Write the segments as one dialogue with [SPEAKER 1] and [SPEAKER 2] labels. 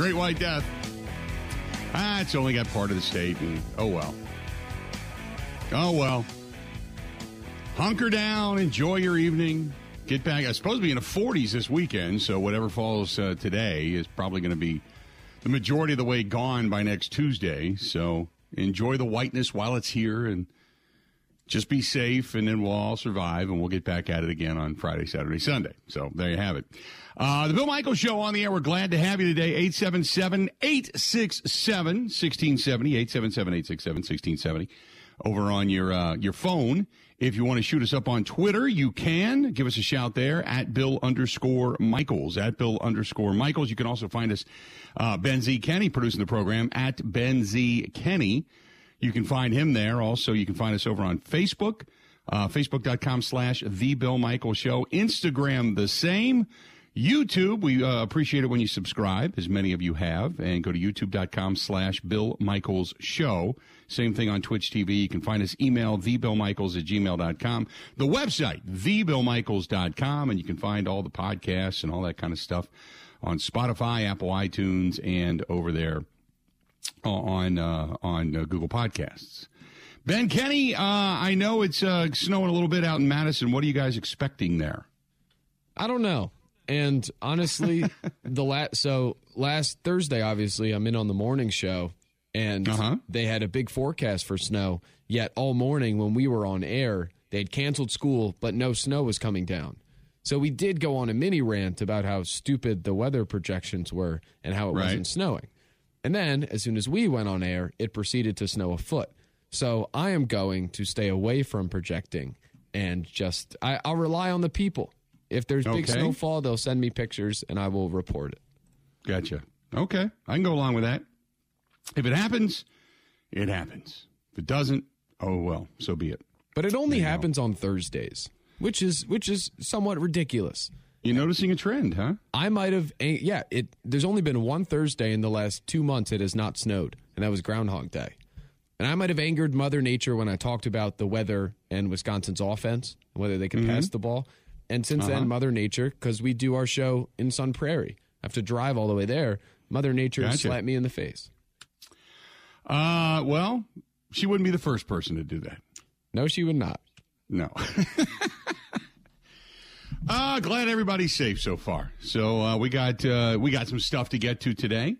[SPEAKER 1] great white death. Ah, it's only got part of the state, and oh well. Oh well. Hunker down, enjoy your evening. Get back. It's supposed to be in the 40s this weekend, so whatever falls uh, today is probably going to be the majority of the way gone by next Tuesday. So enjoy the whiteness while it's here and just be safe, and then we'll all survive, and we'll get back at it again on Friday, Saturday, Sunday. So there you have it. Uh, the Bill Michaels Show on the air. We're glad to have you today. 877 867 1670. 877 867 1670. Over on your, uh, your phone. If you want to shoot us up on Twitter, you can. Give us a shout there at Bill underscore Michaels. At Bill underscore Michaels. You can also find us, uh, Ben Z. Kenny producing the program at Ben Z. Kenny. You can find him there. Also, you can find us over on Facebook, uh, facebook.com slash The Bill Michael Show. Instagram, the same. YouTube, we uh, appreciate it when you subscribe, as many of you have, and go to youtube.com slash Bill Michaels Show. Same thing on Twitch TV. You can find us email thebillmichaels at gmail.com. The website, thebillmichaels.com, and you can find all the podcasts and all that kind of stuff on Spotify, Apple iTunes, and over there on uh, on uh, Google Podcasts. Ben Kenny, uh, I know it's uh, snowing a little bit out in Madison. What are you guys expecting there?
[SPEAKER 2] I don't know. And honestly, the last so last Thursday, obviously, I'm in on the morning show, and
[SPEAKER 1] Uh-huh.
[SPEAKER 2] they had a big forecast for snow. Yet all morning when we were on air, they had canceled school, but no snow was coming down. So we did go on a mini rant about how stupid the weather projections were and how it
[SPEAKER 1] Right.
[SPEAKER 2] wasn't snowing. And then, as soon as we went on air, it proceeded to snow a foot. So I am going to stay away from projecting and just I, I'll rely on the people. If there's big
[SPEAKER 1] Okay.
[SPEAKER 2] snowfall, they'll send me pictures and I will report it.
[SPEAKER 1] Gotcha. Okay, I can go along with that. If it happens, it happens. If it doesn't, oh well, so be it.
[SPEAKER 2] But it only happens on Thursdays, which is which is somewhat ridiculous.
[SPEAKER 1] You noticing a trend, huh?
[SPEAKER 2] I might have eh, yeah, it there's only been one Thursday in the last 2 months it has not snowed, and that was Groundhog Day. And I might have angered Mother Nature when I talked about the weather and Wisconsin's offense, whether they can mm-hmm. pass the ball. And since then, uh-huh. Mother Nature, because we do our show in Sun Prairie, I have to drive all the way there. Mother Nature
[SPEAKER 1] Gotcha.
[SPEAKER 2] slapped me in the face.
[SPEAKER 1] Uh, well, she wouldn't be the first person to do that.
[SPEAKER 2] No, she would not.
[SPEAKER 1] No. uh, glad everybody's safe so far. So uh, we got uh, we got some stuff to get to today.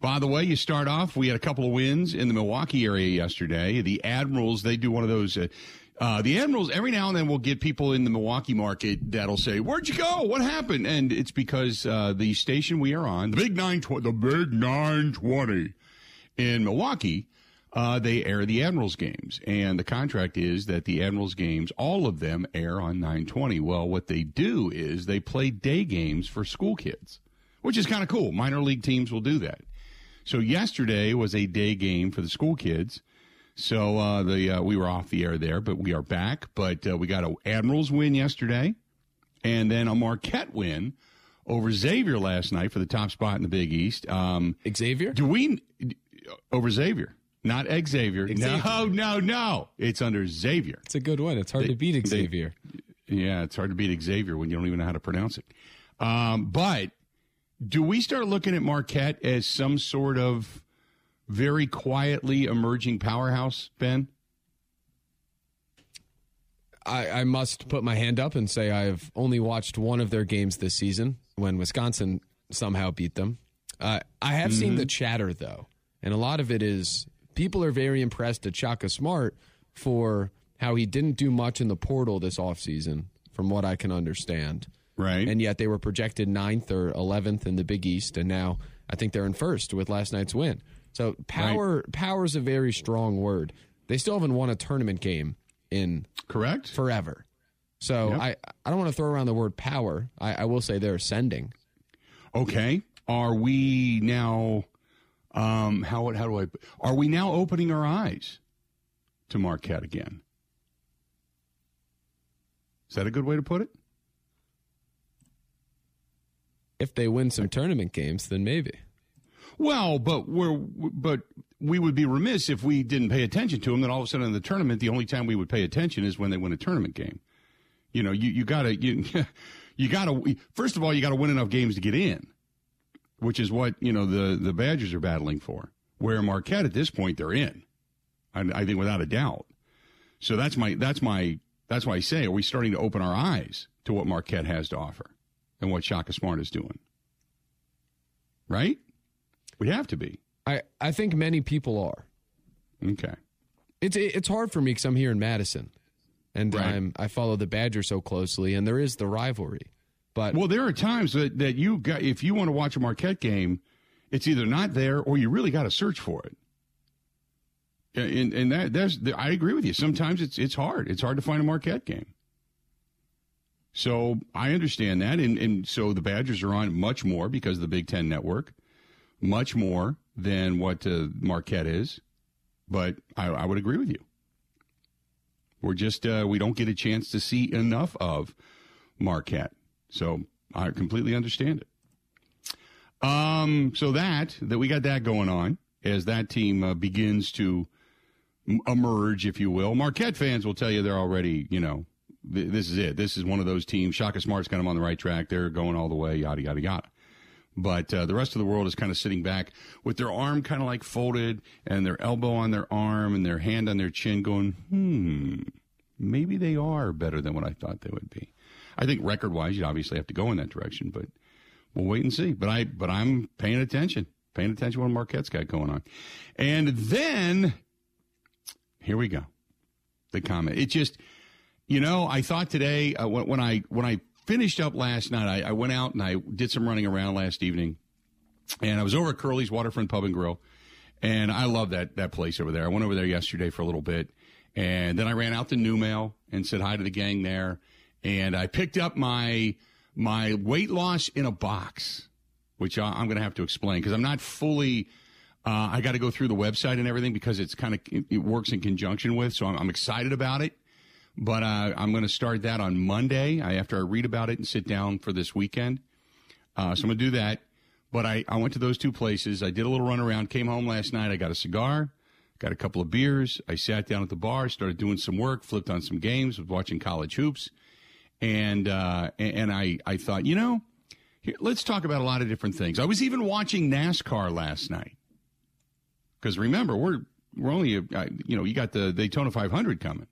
[SPEAKER 1] By the way, you start off. We had a couple of wins in the Milwaukee area yesterday. The Admirals they do one of those. Uh, uh, the Admirals every now and then will get people in the Milwaukee market that'll say, "Where'd you go? What happened?" And it's because uh, the station we are on, the Big Nine, the Big Nine Twenty in Milwaukee, uh, they air the Admirals games. And the contract is that the Admirals games, all of them air on 920. Well, what they do is they play day games for school kids, which is kind of cool. Minor league teams will do that. So yesterday was a day game for the school kids. So uh, the uh, we were off the air there, but we are back. But uh, we got an Admirals win yesterday, and then a Marquette win over Xavier last night for the top spot in the Big East. Um,
[SPEAKER 2] Xavier?
[SPEAKER 1] do we over Xavier? Not Xavier.
[SPEAKER 2] Xavier.
[SPEAKER 1] No, no, no. It's under Xavier.
[SPEAKER 2] It's a good one. It's hard to beat
[SPEAKER 1] they-
[SPEAKER 2] Xavier.
[SPEAKER 1] Yeah, it's hard to beat Xavier when you don't even know how to pronounce it. Um, but do we start looking at Marquette as some sort of very quietly emerging powerhouse, Ben?
[SPEAKER 2] I, I must put my hand up and say I've only watched one of their games this season when Wisconsin somehow beat them. Uh, I have seen the chatter though, and a lot of it is people are very impressed at Shaka Smart for how he didn't do much in the portal this offseason, from what I can understand.
[SPEAKER 1] Right.
[SPEAKER 2] And yet they were projected ninth or 11th in the Big East, and now I think they're in first with last night's win. So power power is a very strong word. They still haven't won a tournament game in
[SPEAKER 1] Correct?
[SPEAKER 2] forever. So
[SPEAKER 1] Yep.
[SPEAKER 2] I, I don't want to throw around the word power. I, I will say they're ascending.
[SPEAKER 1] Okay. Are we now um how how do I are we now opening our eyes to Marquette again? Is that a good way to put it?
[SPEAKER 2] If they win some tournament games, then maybe.
[SPEAKER 1] Well, but we're but we would be remiss if we didn't pay attention to them. Then all of a sudden in the tournament, the only time we would pay attention is when they win a tournament game. You know, you you gotta you You got to first of all, you got to win enough games to get in, which is what you know the the Badgers are battling for. Where Marquette at this point they're in, I, I think without a doubt. So that's my that's my that's why I say are we starting to open our eyes to what Marquette has to offer and what Shaka Smart is doing? Right? We have to be.
[SPEAKER 2] I I think many people are.
[SPEAKER 1] Okay.
[SPEAKER 2] It's it's hard for me because I'm here in Madison, and
[SPEAKER 1] Right.
[SPEAKER 2] I'm I follow the Badger so closely, and there is the rivalry. But
[SPEAKER 1] Well, there are times that, that you got if you want to watch a Marquette game, it's either not there or you really got to search for it. And, and that that's I agree with you. Sometimes it's it's hard. It's hard to find a Marquette game. So I understand that, and and so the Badgers are on much more because of the Big Ten Network, much more than what uh, Marquette is. But I, I would agree with you. We're just uh, we don't get a chance to see enough of Marquette. So I completely understand it. Um, so that that we got that going on as that team uh, begins to emerge, if you will. Marquette fans will tell you they're already, you know, th- this is it. This is one of those teams. Shaka Smart's got them on the right track. They're going all the way. Yada yada yada. But uh, the rest of the world is kind of sitting back with their arm kind of like folded and their elbow on their arm and their hand on their chin, going, hmm, maybe they are better than what I thought they would be. I think record wise, you obviously have to go in that direction, but we'll wait and see. But I, but I'm paying attention, paying attention what Marquette's got going on, and then here we go, the comment. It just, you know, I thought today uh, when, when I when I finished up last night, I, I went out and I did some running around last evening, and I was over at Curly's Waterfront Pub and Grill, and I love that that place over there. I went over there yesterday for a little bit, and then I ran out to Newmail and said hi to the gang there, and I picked up my my weight loss in a box, which I, I'm going to have to explain because I'm not fully. Uh, I got to go through the website and everything because it's kind of it, it works in conjunction with. So I'm, I'm excited about it, but uh, I'm going to start that on Monday. I, after I read about it and sit down for this weekend. Uh, so I'm going to do that. But I, I went to those two places. I did a little run around, came home last night. I got a cigar, got a couple of beers. I sat down at the bar, started doing some work, flipped on some games, was watching college hoops. And, uh, and, I, I thought, you know, here, let's talk about a lot of different things. I was even watching NASCAR last night. Because remember, we're, we're only, uh, you know, you got the Daytona 500 coming.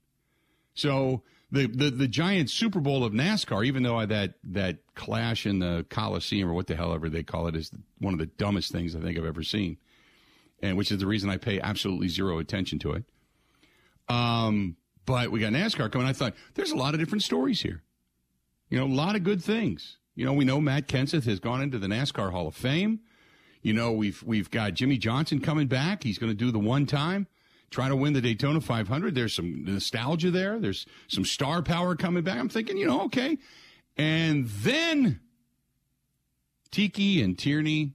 [SPEAKER 1] So the, the the giant Super Bowl of NASCAR, even though I, that that clash in the Coliseum or what the hell ever they call it is one of the dumbest things I think I've ever seen, and which is the reason I pay absolutely zero attention to it. Um, but we got NASCAR coming. I thought there's a lot of different stories here. You know, a lot of good things. You know, we know Matt Kenseth has gone into the NASCAR Hall of Fame. You know, we've we've got Jimmie Johnson coming back. He's going to do the one time try to win the Daytona 500. There's some nostalgia there. There's some star power coming back. I'm thinking, you know, okay. And then Tiki and Tierney.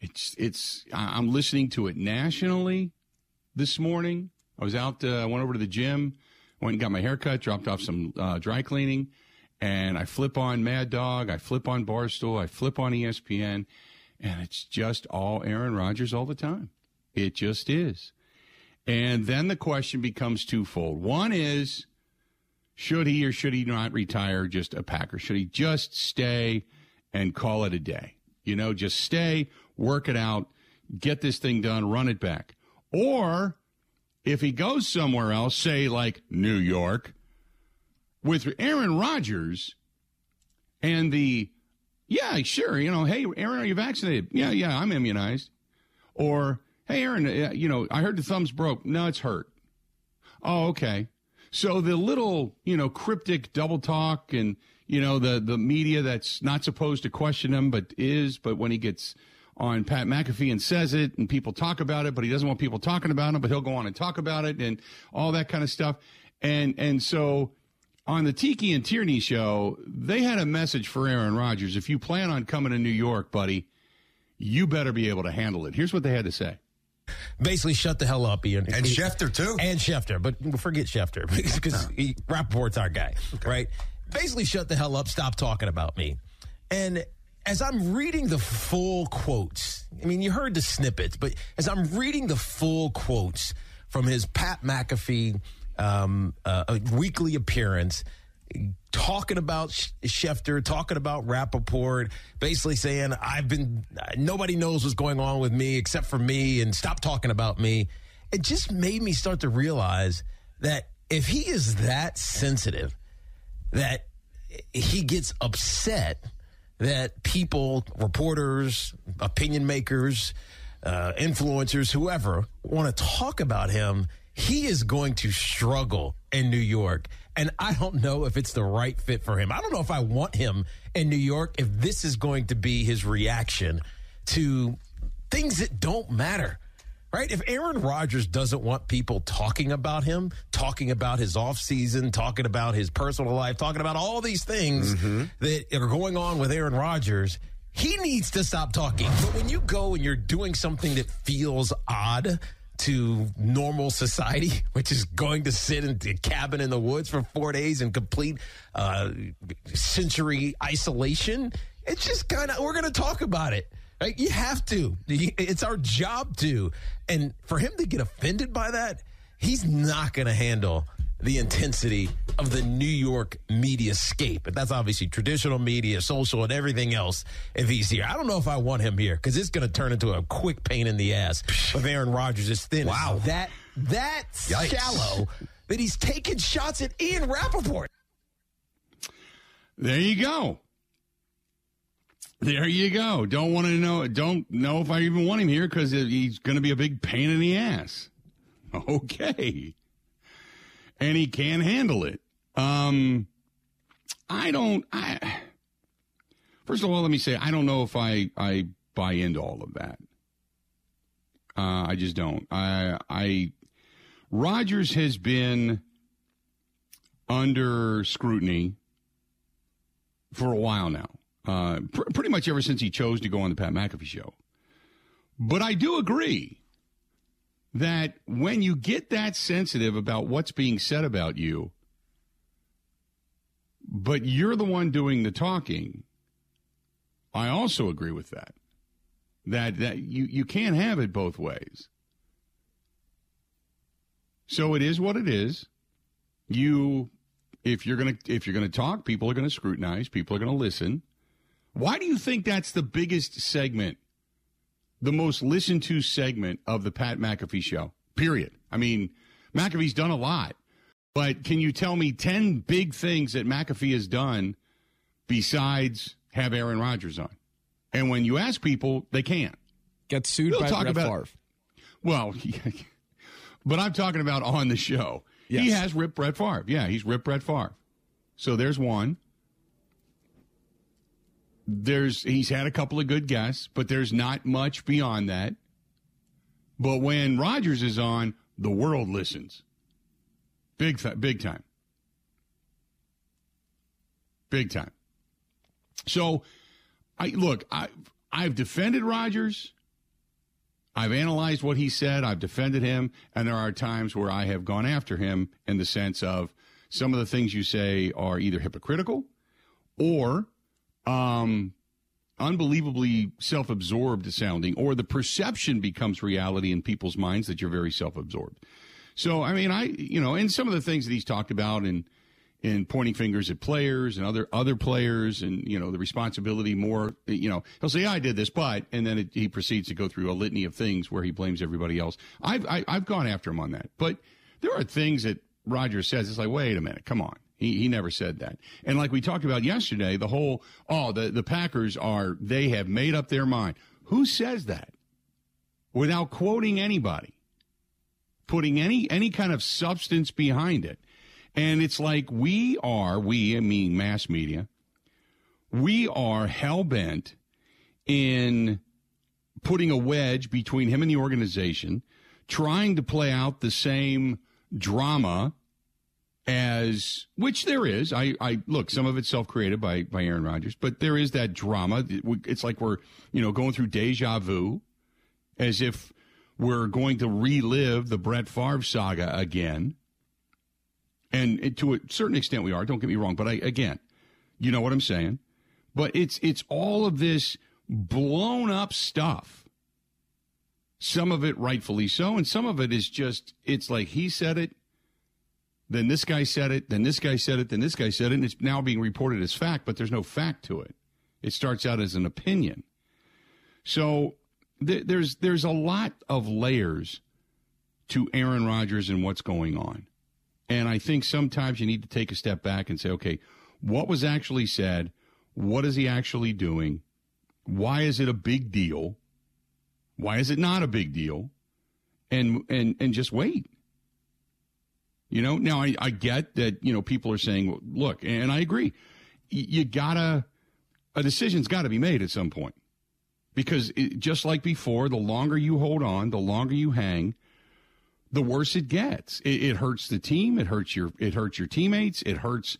[SPEAKER 1] It's it's. I'm listening to it nationally this morning. I was out. Uh, I went over to the gym, went and got my haircut, dropped off some uh, dry cleaning, and I flip on Mad Dog. I flip on Barstool. I flip on ESPN, and it's just all Aaron Rodgers all the time. It just is. And then the question becomes twofold. One is, should he or should he not retire just a Packer? Should he just stay and call it a day? You know, just stay, work it out, get this thing done, run it back. Or if he goes somewhere else, say like New York, with Aaron Rodgers and the, yeah, sure, you know, hey, Aaron, are you vaccinated? Yeah, yeah, I'm immunized. Or, hey, Aaron, uh, you know, I heard the thumb's broke. No, it's hurt. Oh, okay. So the little, you know, cryptic double talk and, you know, the, the media that's not supposed to question him, but is, but when he gets on Pat McAfee and says it and people talk about it, but he doesn't want people talking about him, but he'll go on and talk about it and all that kind of stuff. And, and so on the Tiki and Tierney show, they had a message for Aaron Rodgers. If you plan on coming to New York, buddy, you better be able to handle it. Here's what they had to say.
[SPEAKER 3] basically shut the hell up, Ian.
[SPEAKER 4] And Schefter, too.
[SPEAKER 3] And Schefter, but forget Schefter because he, Rapoport's our guy, right? Basically, shut the hell up, stop talking about me. And as I'm reading the full quotes, I mean, you heard the snippets, but as I'm reading the full quotes from his Pat McAfee um, uh, uh, weekly appearance, talking about Schefter, talking about Rapoport, basically saying, I've been, nobody knows what's going on with me except for me, and stop talking about me. It just made me start to realize that if he is that sensitive, that he gets upset that people, reporters, opinion makers, uh, influencers, whoever want to talk about him, he is going to struggle in New York. And I don't know if it's the right fit for him. I don't know if I want him in New York if this is going to be his reaction to things that don't matter right? If Aaron Rodgers doesn't want people talking about him, talking about his offseason, talking about his personal life, talking about all these things mm-hmm. that are going on with Aaron Rodgers, he needs to stop talking. But when you go and you're doing something that feels odd, to normal society, which is going to sit in a cabin in the woods for four days in complete uh, sensory isolation. It's just kind of, we're going to talk about it. Right? You have to. It's our job to. And for him to get offended by that, he's not going to handle the intensity of the New York media scape. But that's obviously traditional media, social, and everything else if he's here. I don't know if I want him here because it's going to turn into a quick pain in the ass with Aaron Rodgers is thin.
[SPEAKER 1] Wow.
[SPEAKER 3] That, that shallow that he's taking shots at Ian Rapoport.
[SPEAKER 1] There you go. There you go. Don't want to know. Don't know if I even want him here because he's going to be a big pain in the ass. Okay, and he can handle it. Um, I don't. I first of all, let me say I don't know if I I buy into all of that. Uh, I just don't. I I Rodgers has been under scrutiny for a while now uh, pr- pretty much ever since he chose to go on the Pat McAfee show. But I do agree that when you get that sensitive about what's being said about you, but you're the one doing the talking, I also agree with that. That that you, you can't have it both ways. So it is what it is. You if you're gonna if you're gonna talk, people are gonna scrutinize, people are gonna listen. Why do you think that's the biggest segment, the most listened to segment of the Pat McAfee show? Period. I mean, McAfee's done a lot, but can you tell me 10 big things that McAfee has done besides have Aaron Rodgers on? And when you ask people, they can't.
[SPEAKER 2] Get sued They'll by talk Brett about, Favre.
[SPEAKER 1] Well, but I'm talking about on the show. Yes. He has ripped Brett Favre. Yeah, he's ripped Brett Favre. So there's one there's he's had a couple of good guests, but there's not much beyond that. But when Rodgers is on, the world listens. Big th- big time. Big time. So I look, I I've defended Rodgers. I've analyzed what he said, I've defended him, and there are times where I have gone after him in the sense of some of the things you say are either hypocritical or um, unbelievably self absorbed sounding, or the perception becomes reality in people's minds that you're very self absorbed. So, I mean, I, you know, and some of the things that he's talked about and, in pointing fingers at players and other other players and you know the responsibility more you know he'll say yeah, I did this but and then it, he proceeds to go through a litany of things where he blames everybody else. I've I, have i have gone after him on that. But there are things that Roger says it's like wait a minute come on he, he never said that. And like we talked about yesterday, the whole, oh, the, the Packers are, they have made up their mind. Who says that? Without quoting anybody, putting any, any kind of substance behind it. And it's like we are, we, I mean mass media, we are hell bent in putting a wedge between him and the organization, trying to play out the same drama as which there is. I, I look, some of it's self created by by Aaron Rodgers, but there is that drama. It's like we're you know going through deja vu, as if we're going to relive the Brett Favre saga again. And to a certain extent, we are. Don't get me wrong, but I again, you know what I'm saying. But it's it's all of this blown up stuff. Some of it rightfully so, and some of it is just it's like he said it Then this guy said it, then this guy said it, then this guy said it, and it's now being reported as fact, but there's no fact to it. It starts out as an opinion. So th- there's there's a lot of layers to Aaron Rodgers and what's going on. And I think sometimes you need to take a step back and say, okay, what was actually said? What is he actually doing? Why is it a big deal? Why is it not a big deal? And and and just wait. You know, now I, I get that, you know, people are saying, look, and I agree, you gotta, a decision's got to be made at some point. Because it, just like before, the longer you hold on, the longer you hang, the worse it gets. It, it, hurts the team. It hurts your, it hurts your teammates. It hurts,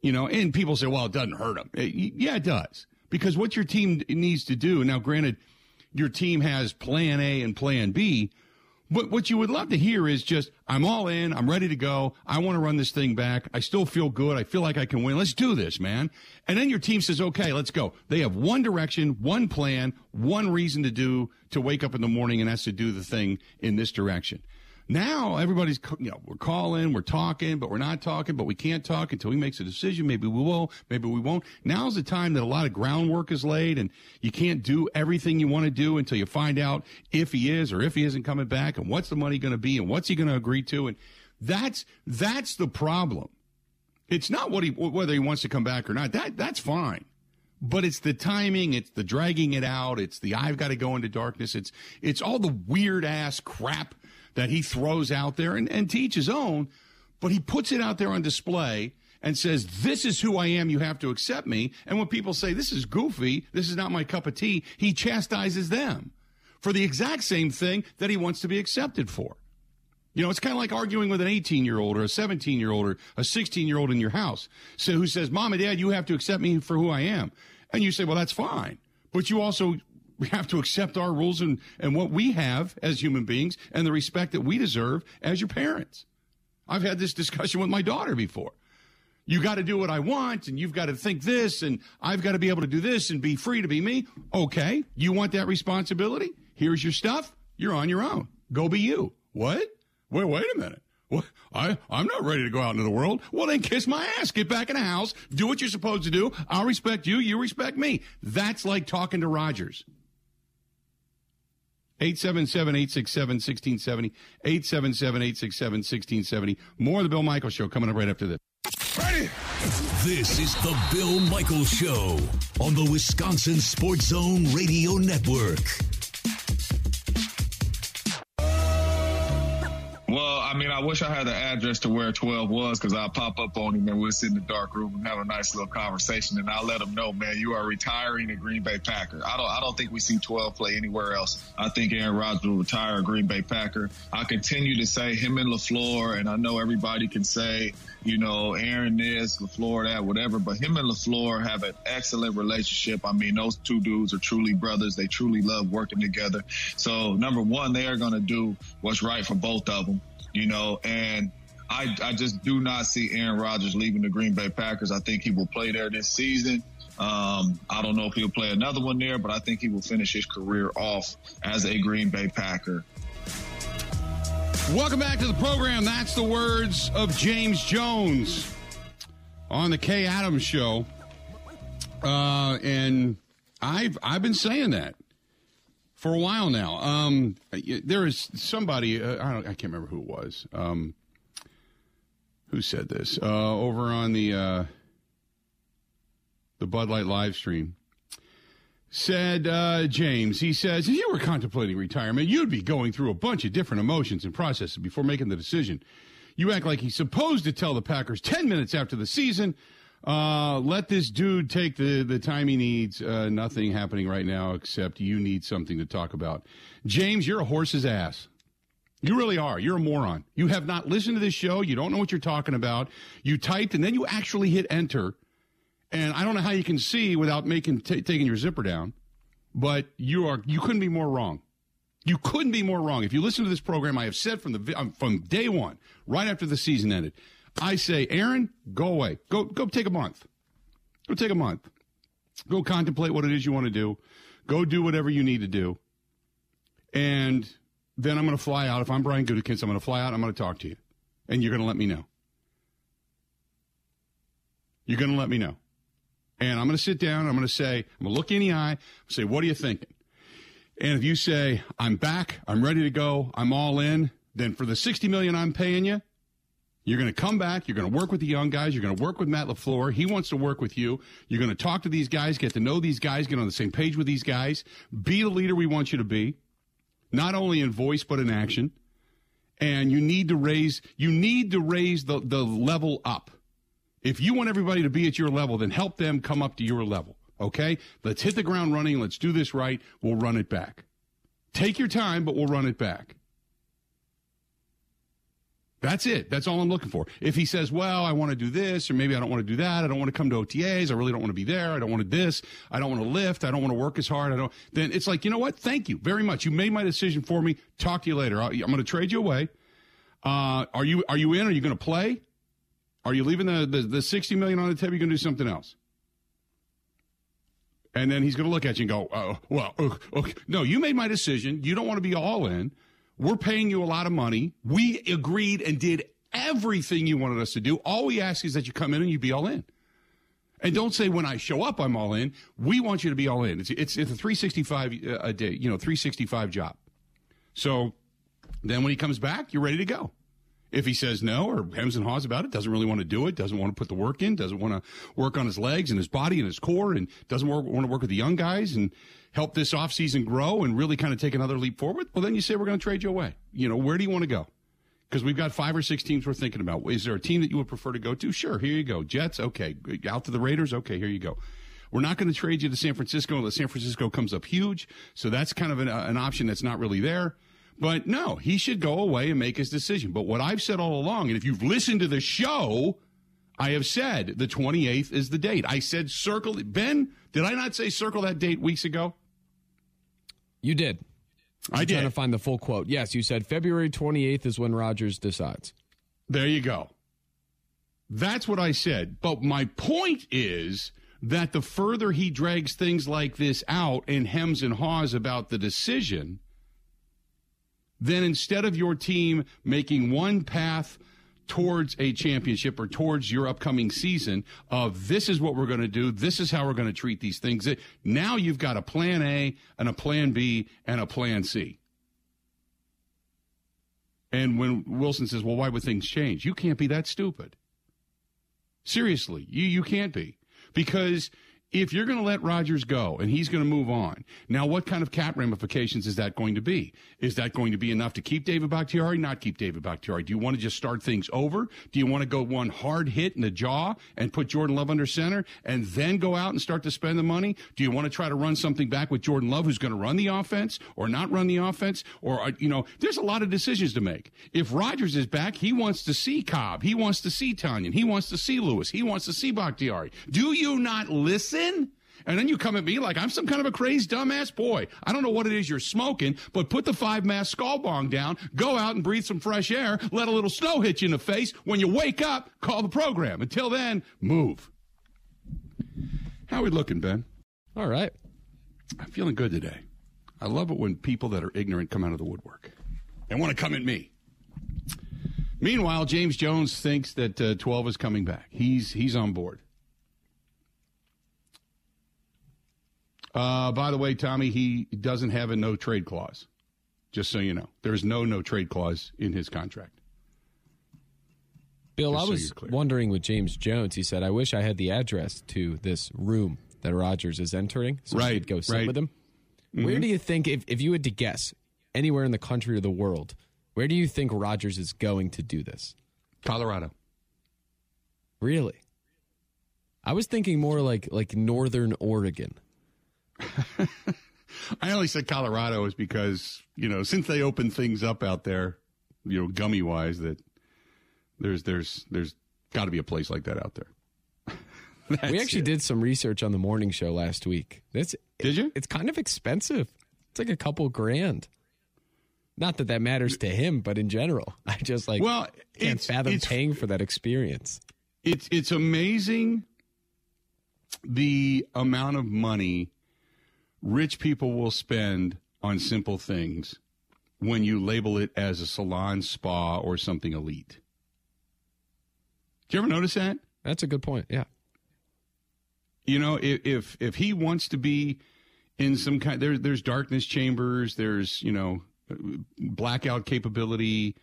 [SPEAKER 1] you know, and people say, well, it doesn't hurt them. It, yeah, it does. Because what your team needs to do, now granted, your team has plan A and plan B, but what you would love to hear is just, I'm all in. I'm ready to go. I want to run this thing back. I still feel good. I feel like I can win. Let's do this, man. And then your team says, okay, let's go. They have one direction, one plan, one reason to do, to wake up in the morning and has to do the thing in this direction. Now everybody's, you know, we're calling, we're talking, but we're not talking, but we can't talk until he makes a decision. Maybe we will, maybe we won't. Now's the time that a lot of groundwork is laid and you can't do everything you want to do until you find out if he is or if he isn't coming back and what's the money going to be and what's he going to agree to. And that's, that's the problem. It's not what he, whether he wants to come back or not. That, that's fine but it's the timing, it's the dragging it out, it's the I've got to go into darkness, it's it's all the weird ass crap that he throws out there and, and his own, but he puts it out there on display and says, This is who I am, you have to accept me. And when people say, This is goofy, this is not my cup of tea, he chastises them for the exact same thing that he wants to be accepted for. You know, it's kind of like arguing with an 18 year old or a 17 year old or a 16 year old in your house so who says, Mom and Dad, you have to accept me for who I am. And you say, Well, that's fine. But you also we have to accept our rules and, and what we have as human beings and the respect that we deserve as your parents. I've had this discussion with my daughter before. You got to do what I want and you've got to think this and I've got to be able to do this and be free to be me. Okay. You want that responsibility? Here's your stuff. You're on your own. Go be you. What? Wait, wait a minute. What? I, I'm not ready to go out into the world. Well, then kiss my ass. Get back in the house. Do what you're supposed to do. I'll respect you. You respect me. That's like talking to Rodgers. 877-867-1670. 877-867-1670. More of the Bill Michaels Show coming up right after this.
[SPEAKER 4] Ready? This is the Bill Michaels Show on the Wisconsin Sports Zone Radio Network.
[SPEAKER 5] I mean, I wish I had the address to where 12 was because I'll pop up on him and we'll sit in the dark room and have a nice little conversation. And I'll let him know, man, you are retiring a Green Bay Packer. I don't, I don't think we see 12 play anywhere else. I think Aaron Rodgers will retire a Green Bay Packer. I continue to say him and LaFleur, and I know everybody can say, you know, Aaron this, LaFleur that, whatever, but him and LaFleur have an excellent relationship. I mean, those two dudes are truly brothers. They truly love working together. So number one, they are going to do what's right for both of them you know, and I, I just do not see Aaron Rodgers leaving the Green Bay Packers. I think he will play there this season. Um, I don't know if he'll play another one there, but I think he will finish his career off as a Green Bay Packer.
[SPEAKER 1] Welcome back to the program. That's the words of James Jones on the Kay Adams show. Uh, and I've I've been saying that for a while now. Um, there is somebody uh, I, I, can't remember who it was. Um, who said this uh, over on the uh, the Bud Light live stream? Said uh, James. He says, if you were contemplating retirement, you'd be going through a bunch of different emotions and processes before making the decision. You act like he's supposed to tell the Packers ten minutes after the season uh, let this dude take the, the time he needs. Uh, nothing happening right now except you need something to talk about. James, you're a horse's ass. You really are. You're a moron. You have not listened to this show. You don't know what you're talking about. You typed and then you actually hit enter. And I don't know how you can see without making t- taking your zipper down, but you are you couldn't be more wrong. You couldn't be more wrong. If you listen to this program, I have said from the um, from day one, right after the season ended, I say, Aaron, go away. Go go take a month. Go take a month. Go contemplate what it is you want to do. Go do whatever you need to do. And then I'm going to fly out. If I'm Brian Gutekunst, I'm going to fly out. I'm going to talk to you, and you're going to let me know. You're going to let me know. And I'm going to sit down. I'm going to say, I'm going to look in the eye, say, what are you thinking? And if you say, I'm back, I'm ready to go, I'm all in, then for the 60 million I'm paying you, you're going to come back. You're going to work with the young guys. You're going to work with Matt LaFleur. He wants to work with you. You're going to talk to these guys, get to know these guys, get on the same page with these guys, be the leader we want you to be, not only in voice, but in action. And you need to raise, you need to raise the, the level up. If you want everybody to be at your level, then help them come up to your level. Okay? Let's hit the ground running. Let's do this right. We'll run it back. Take your time, but we'll run it back. That's it. That's all I'm looking for. If he says, well, I want to do this, or maybe I don't want to do that, I don't want to come to OTAs, I really don't want to be there, I don't want to this, I don't want to lift, I don't want to work as hard, I don't, then it's like, you know what? Thank you very much. You made my decision for me. Talk to you later. I'm going to trade you away. Uh, are you, are you in? Are you going to play? Are you leaving the, the, the 60 million on the table? You're going to do something else. And then he's going to look at you and go, oh, well, okay. no, you made my decision. You don't want to be all in. We're paying you a lot of money. We agreed and did everything you wanted us to do. All we ask is that you come in and you be all in. And don't say when I show up, I'm all in. We want you to be all in. It's, it's, it's a 365 uh, a day, you know, 365 job. So then when he comes back, you're ready to go. If he says no or hems and haws about it, doesn't really want to do it, doesn't want to put the work in, doesn't want to work on his legs and his body and his core, and doesn't work, want to work with the young guys and help this offseason grow and really kind of take another leap forward, well, then you say we're going to trade you away. You know, where do you want to go? Because we've got five or six teams we're thinking about. Is there a team that you would prefer to go to? Sure, here you go. Jets, okay. Out to the Raiders, okay, here you go. We're not going to trade you to San Francisco unless San Francisco comes up huge. So that's kind of an, uh, an option that's not really there. But no, he should go away and make his decision. But what I've said all along, and if you've listened to the show, I have said the 28th is the date. I said circle. Ben, did I not say circle that date weeks ago?
[SPEAKER 2] You did.
[SPEAKER 1] I
[SPEAKER 2] I'm
[SPEAKER 1] did.
[SPEAKER 2] trying to find the full quote. Yes, you said February 28th is when Rodgers decides.
[SPEAKER 1] There you go. That's what I said. But my point is that the further he drags things like this out and hems and haws about the decision, then instead of your team making one path towards a championship or towards your upcoming season of this is what we're going to do, this is how we're going to treat these things. Now you've got a plan A and a plan B and a plan C. And when Wilson says, well, why would things change? You can't be that stupid. Seriously, you, you can't be. Because if you're going to let Rodgers go and he's going to move on, now what kind of cap ramifications is that going to be? Is that going to be enough to keep David Bakhtiari? Not keep David Bakhtiari. Do you want to just start things over? Do you want to go one hard hit in the jaw and put Jordan Love under center and then go out and start to spend the money? Do you want to try to run something back with Jordan Love who's going to run the offense or not run the offense? Or, uh, you know, there's a lot of decisions to make. If Rodgers is back, he wants to see Cobb. He wants to see Tonyan. He wants to see Lewis. He wants to see Bakhtiari. Do you not listen? And then you come at me like I'm some kind of a crazed dumbass boy. I don't know what it is you're smoking, but put the five mass skull bong down, go out and breathe some fresh air, let a little snow hit you in the face. When you wake up, call the program. Until then, move. How are we looking, Ben?
[SPEAKER 2] All right.
[SPEAKER 1] I'm feeling good today. I love it when people that are ignorant come out of the woodwork and want to come at me. Meanwhile, James Jones thinks that uh, 12 is coming back. He's he's on board. Uh, by the way, Tommy, he doesn't have a no trade clause. Just so you know, there's no no trade clause in his contract.
[SPEAKER 2] Bill,
[SPEAKER 1] Just
[SPEAKER 2] I was
[SPEAKER 1] you're
[SPEAKER 2] wondering with James Jones. He said, "I wish I had the address to this room that Rodgers is entering, so
[SPEAKER 1] Right,
[SPEAKER 2] I could go sit
[SPEAKER 1] right. Mm-hmm.
[SPEAKER 2] with him." Where do you think, if if you had to guess, anywhere in the country or the world, where do you think Rodgers is going to do this?
[SPEAKER 1] Colorado.
[SPEAKER 2] Really? I was thinking more like like Northern Oregon.
[SPEAKER 1] I only said Colorado is because you know since they opened things up out there, you know, gummy wise, that there's there's there's got to be a place like that out there.
[SPEAKER 2] We actually
[SPEAKER 1] it.
[SPEAKER 2] did some research on the morning show last week. That's
[SPEAKER 1] Did you?
[SPEAKER 2] It's kind of expensive. It's like a couple grand. Not that that matters to him, but in general, I just like
[SPEAKER 1] Well,
[SPEAKER 2] can't
[SPEAKER 1] it's-
[SPEAKER 2] fathom
[SPEAKER 1] it's-
[SPEAKER 2] paying for that experience.
[SPEAKER 1] It's it's amazing the amount of money rich people will spend on simple things when you label it as a salon, spa, or something elite. Do you ever notice that?
[SPEAKER 2] That's a good point. Yeah.
[SPEAKER 1] You know, if if, if he wants to be in some kind, there's there's darkness chambers, there's you know, blackout capability,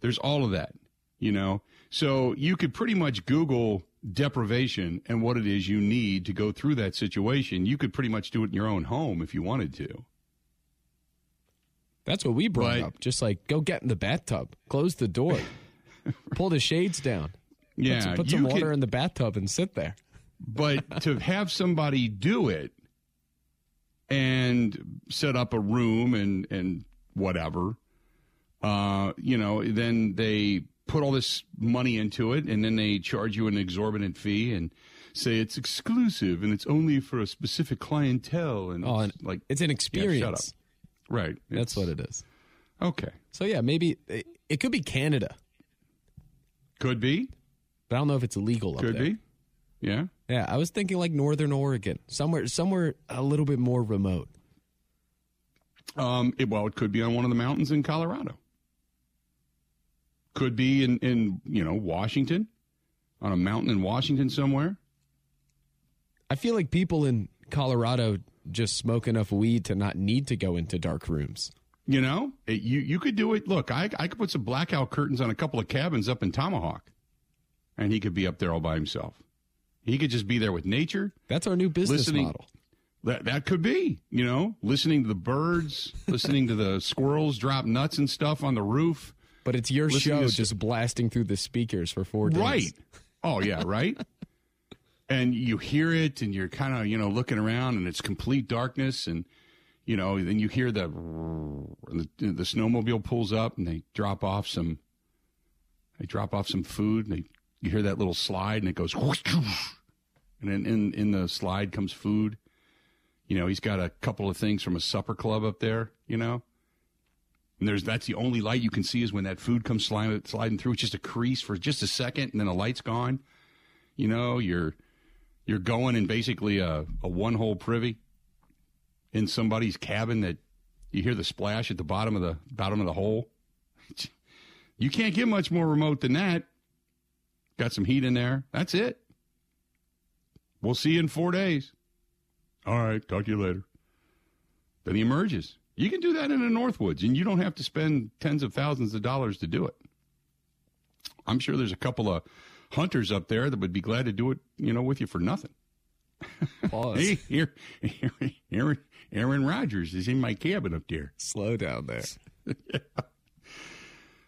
[SPEAKER 1] there's all of that. You know, so you could pretty much Google deprivation and what it is you need to go through that situation. You could pretty much do it in your own home if you wanted to.
[SPEAKER 2] That's what we brought
[SPEAKER 1] But-
[SPEAKER 2] up. Just like go get in the bathtub, close the door, pull the shades down.
[SPEAKER 1] Yeah,
[SPEAKER 2] put, some- put some
[SPEAKER 1] could-
[SPEAKER 2] water in the bathtub and sit there.
[SPEAKER 1] but to have somebody do it and set up a room and and whatever uh you know then they put all this money into it and then they charge you an exorbitant fee and say it's exclusive and it's only for a specific clientele and
[SPEAKER 2] Oh,
[SPEAKER 1] it's
[SPEAKER 2] and
[SPEAKER 1] like
[SPEAKER 2] it's an
[SPEAKER 1] yeah,
[SPEAKER 2] experience.
[SPEAKER 1] shut up right
[SPEAKER 2] That's what it is.
[SPEAKER 1] okay
[SPEAKER 2] So yeah, maybe it, it could be Canada,
[SPEAKER 1] could be
[SPEAKER 2] but I don't know if it's illegal up
[SPEAKER 1] could
[SPEAKER 2] there.
[SPEAKER 1] be yeah
[SPEAKER 2] Yeah, I was thinking like Northern Oregon, somewhere somewhere a little bit more remote.
[SPEAKER 1] Um, it, well, it could be on one of the mountains in Colorado. Could be in, in you know Washington, on a mountain in Washington somewhere.
[SPEAKER 2] I feel like people in Colorado just smoke enough weed to not need to go into dark rooms.
[SPEAKER 1] You know, It- you you could do it. Look, I I could put some blackout curtains on a couple of cabins up in Tomahawk, and he could be up there all by himself. He could just be there with nature.
[SPEAKER 2] That's our new business
[SPEAKER 1] Listening-
[SPEAKER 2] model.
[SPEAKER 1] That that could be, you know, listening to the birds, listening to the squirrels drop nuts and stuff on the roof.
[SPEAKER 2] But it's your show just blasting through the speakers for four days.
[SPEAKER 1] Right. Oh yeah, right. and you hear it, and you're kind of you know looking around, and it's complete darkness, and you know then you hear the the, the snowmobile pulls up, and they drop off some. They drop off some food, and they you hear that little slide, and it goes, and then in in the slide comes food. You know, he's got a couple of things from a supper club up there. You know. And there's that's the only light you can see is when that food comes sliding, sliding through. It's just a crease for just a second, and then the light's gone. You know, you're you're going in basically a, a one hole privy in somebody's cabin that you hear the splash at the bottom of the bottom of the hole. You can't get much more remote than that. Got some heat in there. That's it. We'll see you in four days. All right, talk to you later. Then he emerges. You can do that in the Northwoods, and you don't have to spend tens of thousands of dollars to do it. I'm sure there's a couple of hunters up there that would be glad to do it, you know, with you for nothing.
[SPEAKER 2] Pause.
[SPEAKER 1] Hey, here, Aaron, Aaron, Aaron Rodgers is in my cabin up there.
[SPEAKER 2] Slow down there.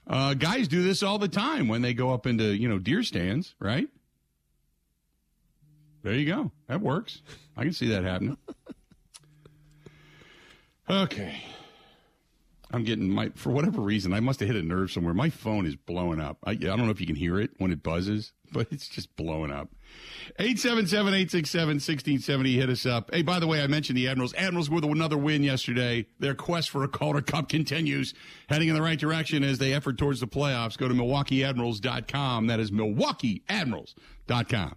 [SPEAKER 1] Uh, guys do this all the time when they go up into, you know, deer stands, right? There you go. That works. I can see that happening. Okay. I'm getting my, for whatever reason, I must have hit a nerve somewhere. My phone is blowing up. I, I don't know if you can hear it when it buzzes, but it's just blowing up. 877 867 1670. Hit us up. Hey, by the way, I mentioned the Admirals. Admirals with another win yesterday. Their quest for a Calder Cup continues, heading in the right direction as they effort towards the playoffs. Go to MilwaukeeAdmirals.com. That is MilwaukeeAdmirals.com.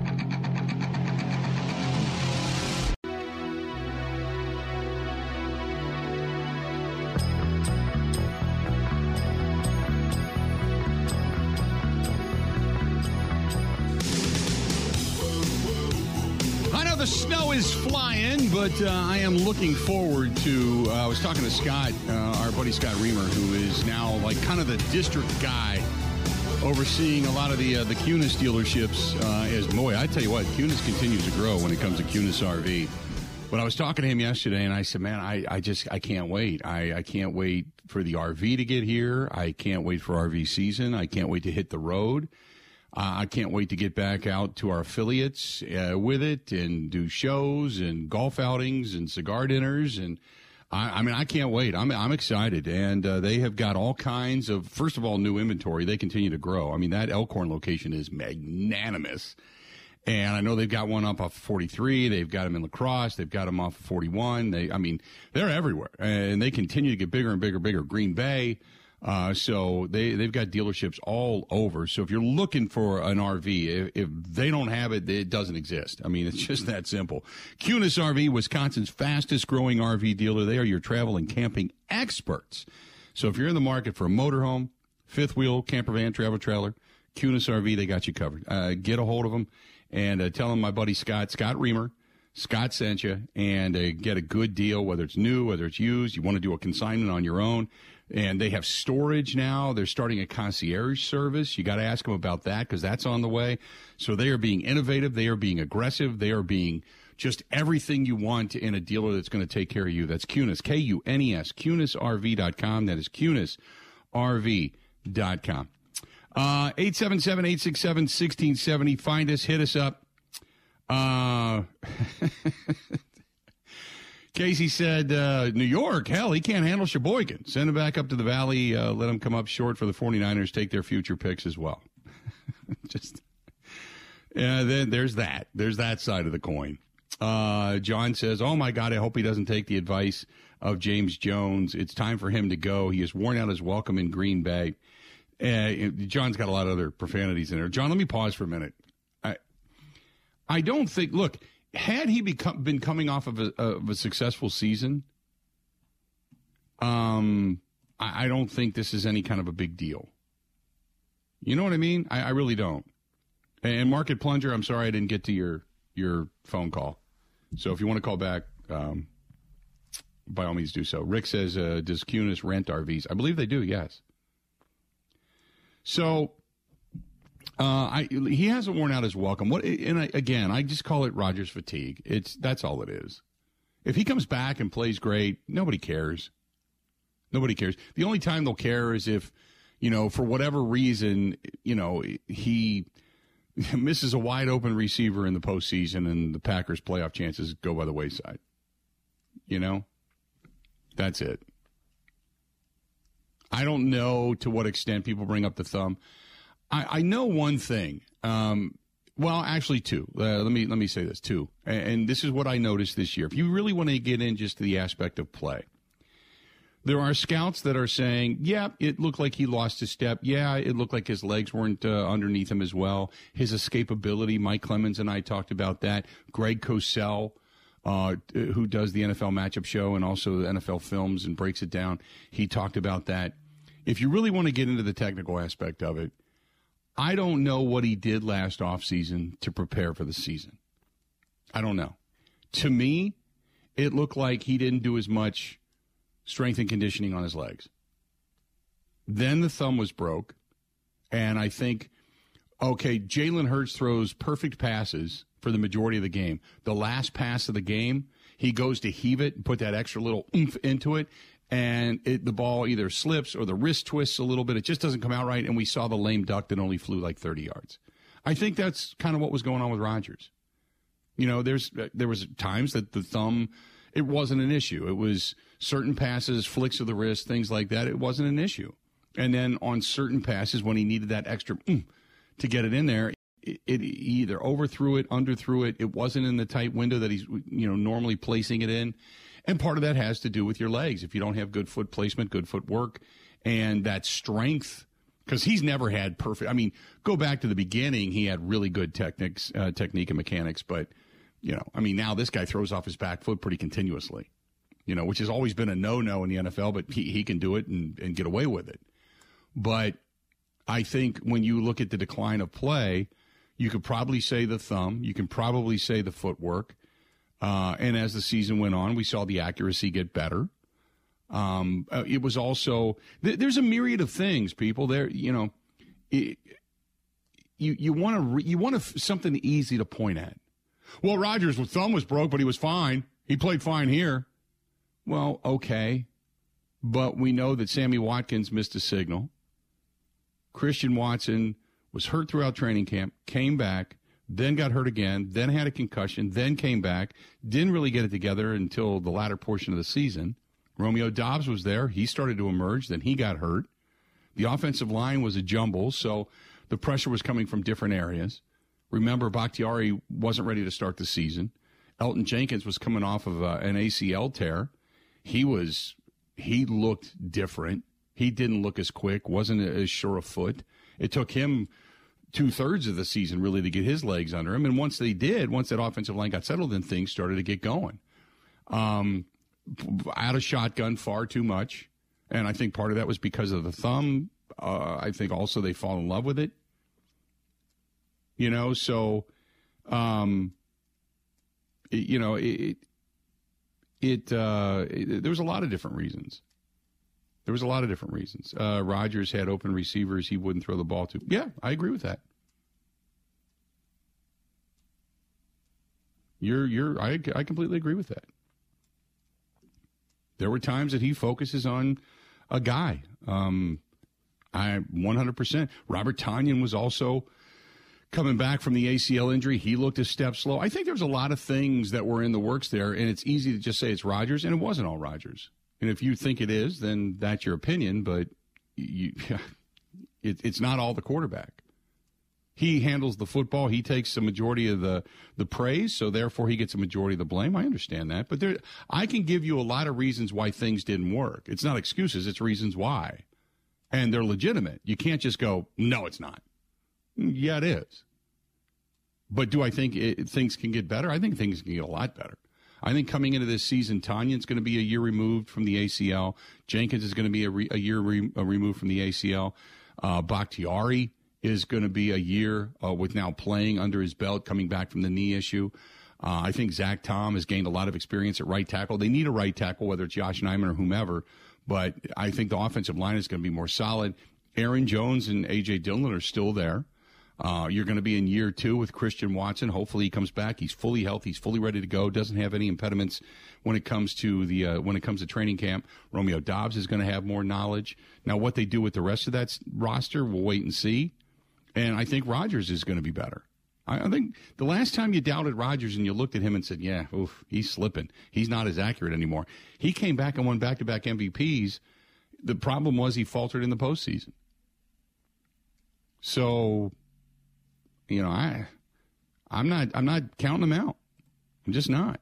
[SPEAKER 1] But uh, I am looking forward to. Uh, I was talking to Scott, uh, our buddy Scott Reamer, who is now like kind of the district guy overseeing a lot of the uh, the Kunes dealerships. Uh, as boy, I tell you what, Kunes continues to grow when it comes to Kunes RV. But I was talking to him yesterday, and I said, "Man, I, I just I can't wait. I, I can't wait for the RV to get here. I can't wait for RV season. I can't wait to hit the road." Uh, I can't wait to get back out to our affiliates uh, with it and do shows and golf outings and cigar dinners and I, I mean I can't wait. I'm I'm excited and uh, they have got all kinds of first of all new inventory. They continue to grow. I mean that Elkhorn location is magnanimous. And I know they've got one up off 43. They've got them in La Crosse. They've got them off 41. They, I mean, they're everywhere, and they continue to get bigger and bigger, bigger. Green Bay. Uh, so they they've got dealerships all over. So if you're looking for an RV, if, if they don't have it, it doesn't exist. I mean, it's just that simple. Kunes RV, Wisconsin's fastest growing RV dealer. They are your travel and camping experts. So if you're in the market for a motorhome, fifth wheel, camper van, travel trailer, Kunes RV, they got you covered. Uh, get a hold of them and uh, tell them my buddy Scott, Scott Reamer, Scott sent you, and uh, get a good deal, whether it's new, whether it's used. You want to do a consignment on your own. And they have storage now. They're starting a concierge service. You got to ask them about that because that's on the way. So they are being innovative. They are being aggressive. They are being just everything you want in a dealer that's going to take care of you. That's Kunes, K U N E S, KunesRV.com. That is KunesRV.com. Uh, 877 867 1670. Find us, hit us up. Uh, Casey said, uh, New York, hell, he can't handle Sheboygan. Send him back up to the valley. Uh, let him come up short for the 49ers. Take their future picks as well. Just, yeah, then there's that. There's that side of the coin. Uh, John says, Oh my God, I hope he doesn't take the advice of James Jones. It's time for him to go. He has worn out his welcome in Green Bay. Uh, John's got a lot of other profanities in there. John, let me pause for a minute. I, I don't think, look, had he become, been coming off of a, of a successful season, um, I, I, don't think this is any kind of a big deal. You know what I mean? I, I really don't. And Market Plunger, I'm sorry I didn't get to your your phone call. So if you want to call back, um, by all means do so. Rick says, uh, does Kunes rent RVs? I believe they do, yes. So uh, I, he hasn't worn out his welcome. What? And I, again, I just call it Rodgers fatigue. It's that's all it is. If he comes back and plays great, nobody cares. Nobody cares. The only time they'll care is if, you know, for whatever reason, you know, he misses a wide open receiver in the postseason and the Packers' playoff chances go by the wayside. You know, that's it. I don't know to what extent people bring up the thumb. I, I know one thing. Um, well, actually, two. Uh, let me let me say this two, and, and this is what I noticed this year. If you really want to get in just to the aspect of play, there are scouts that are saying, yeah, it looked like he lost his step. Yeah, it looked like his legs weren't uh, underneath him as well. His escapability, Mike Clemens and I talked about that. Greg Cosell, uh, who does the NFL matchup show and also the NFL films and breaks it down, he talked about that. If you really want to get into the technical aspect of it, I don't know what he did last offseason to prepare for the season. I don't know. To me, it looked like he didn't do as much strength and conditioning on his legs. Then the thumb was broke, and I think, okay, Jalen Hurts throws perfect passes for the majority of the game. The last pass of the game, he goes to heave it and put that extra little oomph into it, and it, the ball either slips or the wrist twists a little bit. It just doesn't come out right, and we saw the lame duck that only flew like 30 yards. I think that's kind of what was going on with Rodgers. You know, there's there was times that the thumb it wasn't an issue. It was certain passes, flicks of the wrist, things like that. It wasn't an issue. And then on certain passes, when he needed that extra mm, to get it in there, it, it either overthrew it, underthrew it. It wasn't in the tight window that he's you know normally placing it in. And part of that has to do with your legs. If you don't have good foot placement, good footwork, and that strength, because he's never had perfect. I mean, go back to the beginning. He had really good techniques, uh, technique and mechanics, but you know, I mean, now this guy throws off his back foot pretty continuously, you know, which has always been a no no in the NFL, but he, he can do it and, and get away with it. But I think when you look at the decline of play, you could probably say the thumb, you can probably say the footwork. Uh, and as the season went on, we saw the accuracy get better. Um, uh, it was also th- there's a myriad of things, people. There, you know, it, you you want to you want f- something easy to point at. Well, Rodgers' thumb was broke, but he was fine. He played fine here. Well, okay. But we know that Sammy Watkins missed a signal. Christian Watson was hurt throughout training camp, came back, then got hurt again, then had a concussion, then came back, didn't really get it together until the latter portion of the season. Romeo Doubs was there. He started to emerge, then he got hurt. The offensive line was a jumble, so the pressure was coming from different areas. Remember, Bakhtiari wasn't ready to start the season. Elgton Jenkins was coming off of uh, an ACL tear. He was he looked different. He didn't look as quick, wasn't as sure of foot. It took him two thirds of the season really to get his legs under him. And once they did, once that offensive line got settled, then things started to get going. Um, out of shotgun far too much. And I think part of that was because of the thumb. Uh, I think also they fall in love with it. You know, so, um, it, you know, it, it, uh, it, there was a lot of different reasons. There was a lot of different reasons. Uh, Rodgers had open receivers he wouldn't throw the ball to. Yeah, I agree with that. You're, you're, I, I completely agree with that. There were times that he focuses on a guy. Um, I 100%. Robert Tonyan was also coming back from the ACL injury. He looked a step slow. I think there was a lot of things that were in the works there, and it's easy to just say it's Rodgers, and it wasn't all Rodgers. And if you think it is, then that's your opinion, but you, it, it's not all the quarterback. He handles the football. He takes the majority of the, the praise, so therefore he gets a majority of the blame. I understand that. But there, I can give you a lot of reasons why things didn't work. It's not excuses, it's reasons why and they're legitimate. You can't just go, no, it's not. Yeah, it is. But do I think it, things can get better? I think things can get a lot better. I think coming into this season, Tonyan's going to be a year removed from the ACL. Jenkins is going to be a, re, a year re, a removed from the ACL. Uh, Bakhtiari is going to be a year uh, with now playing under his belt, coming back from the knee issue. Uh, I think Zach Tom has gained a lot of experience at right tackle. They need a right tackle, whether it's Josh Nijman or whomever. But I think the offensive line is going to be more solid. Aaron Jones and A.J. Dillon are still there. Uh, you're going to be in year two with Christian Watson. Hopefully, he comes back. He's fully healthy. He's fully ready to go. Doesn't have any impediments when it comes to the uh, when it comes to training camp. Romeo Doubs is going to have more knowledge. Now, what they do with the rest of that roster, we'll wait and see. And I think Rodgers is going to be better. I, think the last time you doubted Rodgers and you looked at him and said, "Yeah, oof, he's slipping. He's not as accurate anymore." He came back and won back-to-back MVPs. The problem was he faltered in the postseason. So, you know, I, I'm not, I'm not counting them out. I'm just not.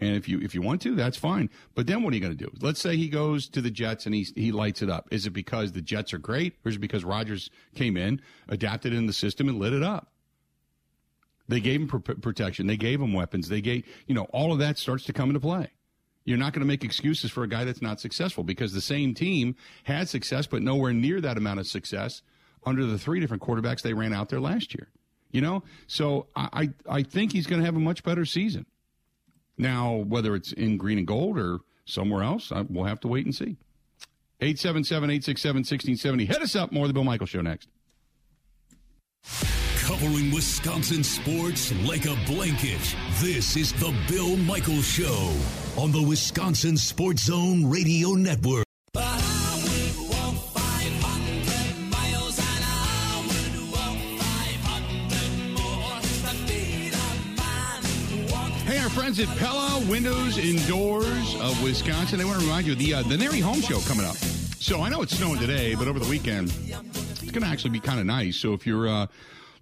[SPEAKER 1] And if you if you want to, that's fine. But then what are you going to do? Let's say he goes to the Jets and he he lights it up. Is it because the Jets are great, or is it because Rodgers came in, adapted in the system, and lit it up? They gave him pr- protection. They gave him weapons. They gave, you know, all of that starts to come into play. You're not going to make excuses for a guy that's not successful because the same team had success, but nowhere near that amount of success under the three different quarterbacks they ran out there last year. You know, so I I, think he's going to have a much better season. Now, whether it's in green and gold or somewhere else, I, we'll have to wait and see. 877 867 1670. Hit us up more. of The Bill Michael Show next
[SPEAKER 4] covering Wisconsin sports like a blanket. This is the Bill Michaels Show on the Wisconsin Sports Zone Radio Network.
[SPEAKER 1] Friends at Pella Windows and Doors of Wisconsin. I want to remind you the uh, the NARI Home Show coming up. So I know it's snowing today, but over the weekend it's going to actually be kind of nice. So if you're uh,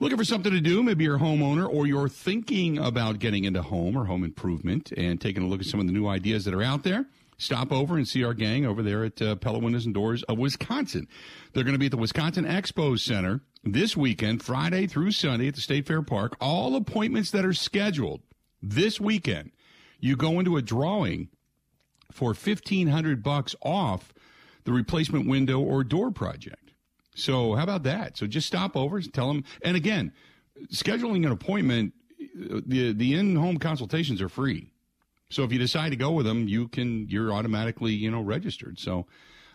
[SPEAKER 1] Looking for something to do? Maybe you're a homeowner or you're thinking about getting into home or home improvement and taking a look at some of the new ideas that are out there. Stop over and see our gang over there at uh, Pella Windows and Doors of Wisconsin. They're going to be at the Wisconsin Expo Center this weekend, Friday through Sunday at the State Fair Park. All appointments that are scheduled this weekend, you go into a drawing for fifteen hundred bucks off the replacement window or door project. So how about that? So just stop over, and tell them, and again, scheduling an appointment, the the in home consultations are free. So if you decide to go with them, you can you're automatically you know registered. So.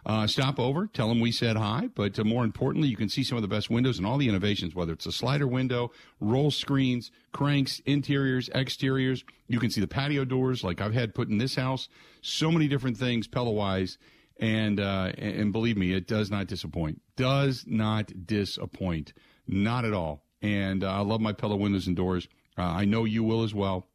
[SPEAKER 1] Uh, stop over, tell them we said hi, but uh, more importantly, you can see some of the best windows and all the innovations, whether it's a slider window, roll screens, cranks, interiors, exteriors. You can see the patio doors like I've had put in this house. So many different things, Pella wise and uh, and believe me, it does not disappoint. Does not disappoint, not at all. And uh, I love my Pella windows and doors. Uh, I know you will as well.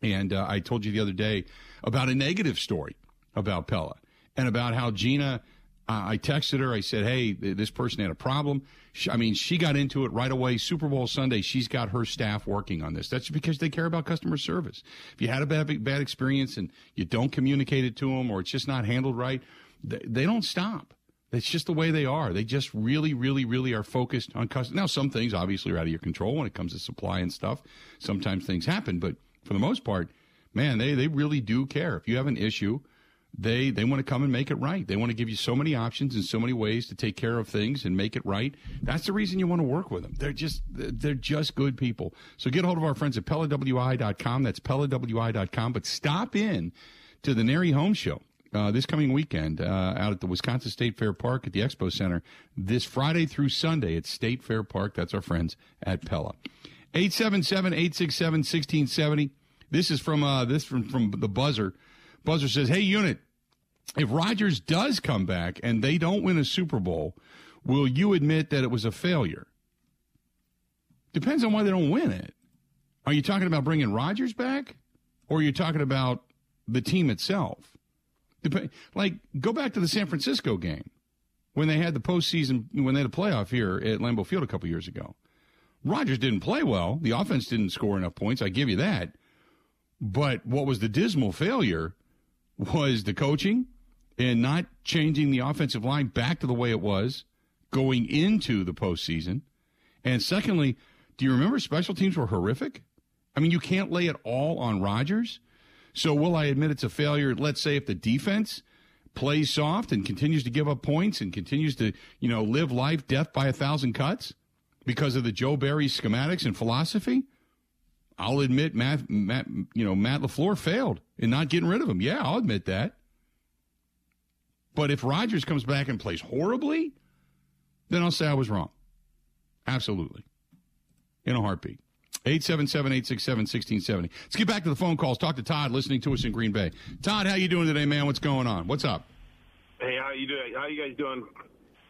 [SPEAKER 1] And uh, I told you the other day about a negative story about Pella and about how Gina. Uh, I texted her. I said, "Hey, this person had a problem." She, I mean, she got into it right away. Super Bowl Sunday, she's got her staff working on this. That's because they care about customer service. If you had a bad bad experience and you don't communicate it to them, or it's just not handled right, they, they don't stop. It's just the way they are. They just really, really, really are focused on customer. Now, some things obviously are out of your control when it comes to supply and stuff. Sometimes things happen, but for the most part, man, they, they really do care. If you have an issue, they they want to come and make it right. They want to give you so many options and so many ways to take care of things and make it right. That's the reason you want to work with them. They're just they're just good people. So get a hold of our friends at PellaWI.com. That's PellaWI.com. But stop in to the NARI Home Show. Uh, this coming weekend uh, out at the Wisconsin State Fair Park at the Expo Center this Friday through Sunday at State Fair Park. That's our friends at Pella. 877-867-1670. This is from uh, this from, from the buzzer. Buzzer says, "Hey, unit, if Rodgers does come back and they don't win a Super Bowl, will you admit that it was a failure?" Depends on why they don't win it. Are you talking about bringing Rodgers back, or are you talking about the team itself? Dep- like, go back to the San Francisco game when they had the postseason, when they had a playoff here at Lambeau Field a couple years ago. Rodgers didn't play well. The offense didn't score enough points. I give you that. But what was the dismal failure was the coaching and not changing the offensive line back to the way it was going into the postseason. And secondly, do you remember special teams were horrific? I mean, you can't lay it all on Rodgers. So will I admit it's a failure? Let's say if the defense plays soft and continues to give up points and continues to, you know, live life death by a thousand cuts because of the Joe Barry schematics and philosophy. I'll admit Matt, Matt you know, Matt LaFleur failed in not getting rid of him. Yeah, I'll admit that. But if Rodgers comes back and plays horribly, then I'll say I was wrong. Absolutely. In a heartbeat. 877-867-1670. Let's get back to the phone calls. Talk to Todd listening to us in Green Bay. Todd, how you doing today, man? What's going on? What's up?
[SPEAKER 6] Hey, how you doing? How you guys doing?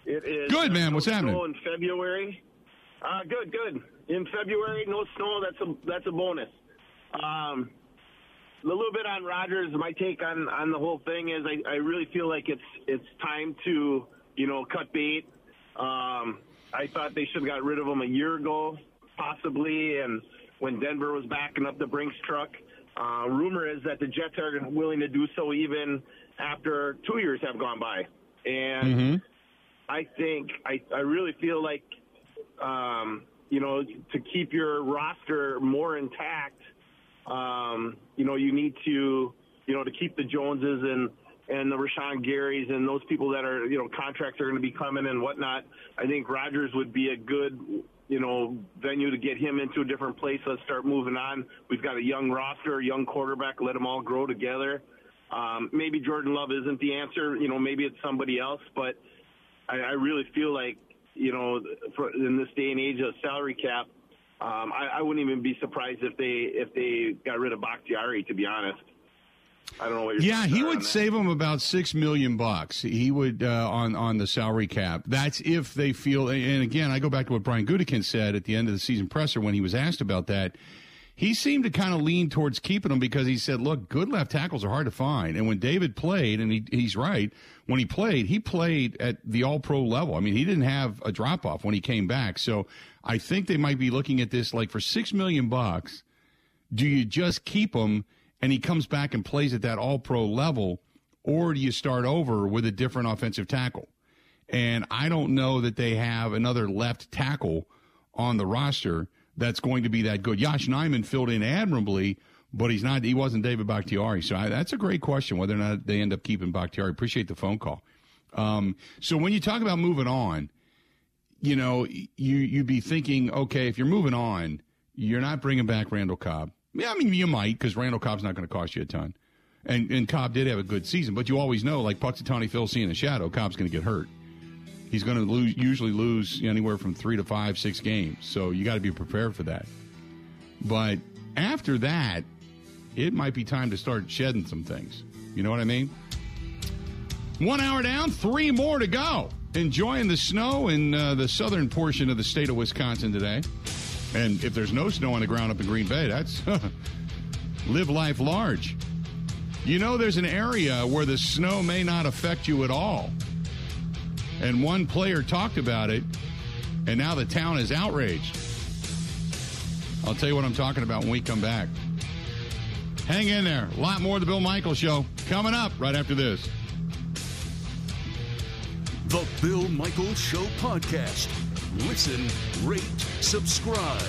[SPEAKER 6] It is
[SPEAKER 1] Good, man.
[SPEAKER 6] uh,
[SPEAKER 1] What's happening?
[SPEAKER 6] In February. Uh, good, good. In February, no snow. That's a that's a bonus. Um, a little bit on Rodgers. My take on on the whole thing is I, I really feel like it's it's time to you know cut bait. Um, I thought they should have got rid of him a year ago, possibly, and when Denver was backing up the Brinks truck. Uh, rumor is that the Jets are willing to do so even after two years have gone by, and I think I, I really feel like um, you know to keep your roster more intact, um, you know you need to you know to keep the Joneses and and the Rashan Garys and those people that are you know contracts are going to be coming and whatnot. I think Rodgers would be a good you know venue to get him into a different place. Let's start moving on. We've got a young roster, a young quarterback. Let them all grow together. Um, maybe Jordan Love isn't the answer. You know, maybe it's somebody else. But I, I really feel like you know, for, in this day and age of salary cap, um, I, I wouldn't even be surprised if they if they got rid of Bakhtiari. To be honest, I don't know what. Your
[SPEAKER 1] Yeah, he would save him about six million bucks. He would uh, on on the salary cap. That's if they feel. And again, I go back to what Brian Gutekunst said at the end of the season presser when he was asked about that. He seemed to kind of lean towards keeping him because he said, "Look, good left tackles are hard to find." And when David played, and he, he's right, when he played, he played at the All Pro level. I mean, he didn't have a drop off when he came back. So I think they might be looking at this like for six million bucks do you just keep him and he comes back and plays at that all pro level, or do you start over with a different offensive tackle? And I don't know that they have another left tackle on the roster that's going to be that good. Josh Nijman filled in admirably, but he's not. He wasn't David Bakhtiari. So I, that's a great question whether or not they end up keeping Bakhtiari. Appreciate the phone call. Um, so when you talk about moving on, you know, you you'd be thinking, okay, if you're moving on, you're not bringing back Randall Cobb. Yeah, I mean, you might because Randall Cobb's not going to cost you a ton, and and Cobb did have a good season, but you always know, like Punxsutawney Phil seeing a shadow, Cobb's going to get hurt. He's going to lose, usually lose anywhere from three to five, six games. So you got to be prepared for that. But after that, it might be time to start shedding some things. You know what I mean? One hour down, three more to go. Enjoying the snow in uh, the southern portion of the state of Wisconsin today. And if there's no snow on the ground up in Green Bay, that's live life large. You know, there's an area where the snow may not affect you at all. And one player talked about it, and now the town is outraged. I'll tell you what I'm talking about when we come back. Hang in there. A lot more of the Bill Michaels Show coming up right after this.
[SPEAKER 4] The Bill Michaels Show podcast. Listen, rate, subscribe.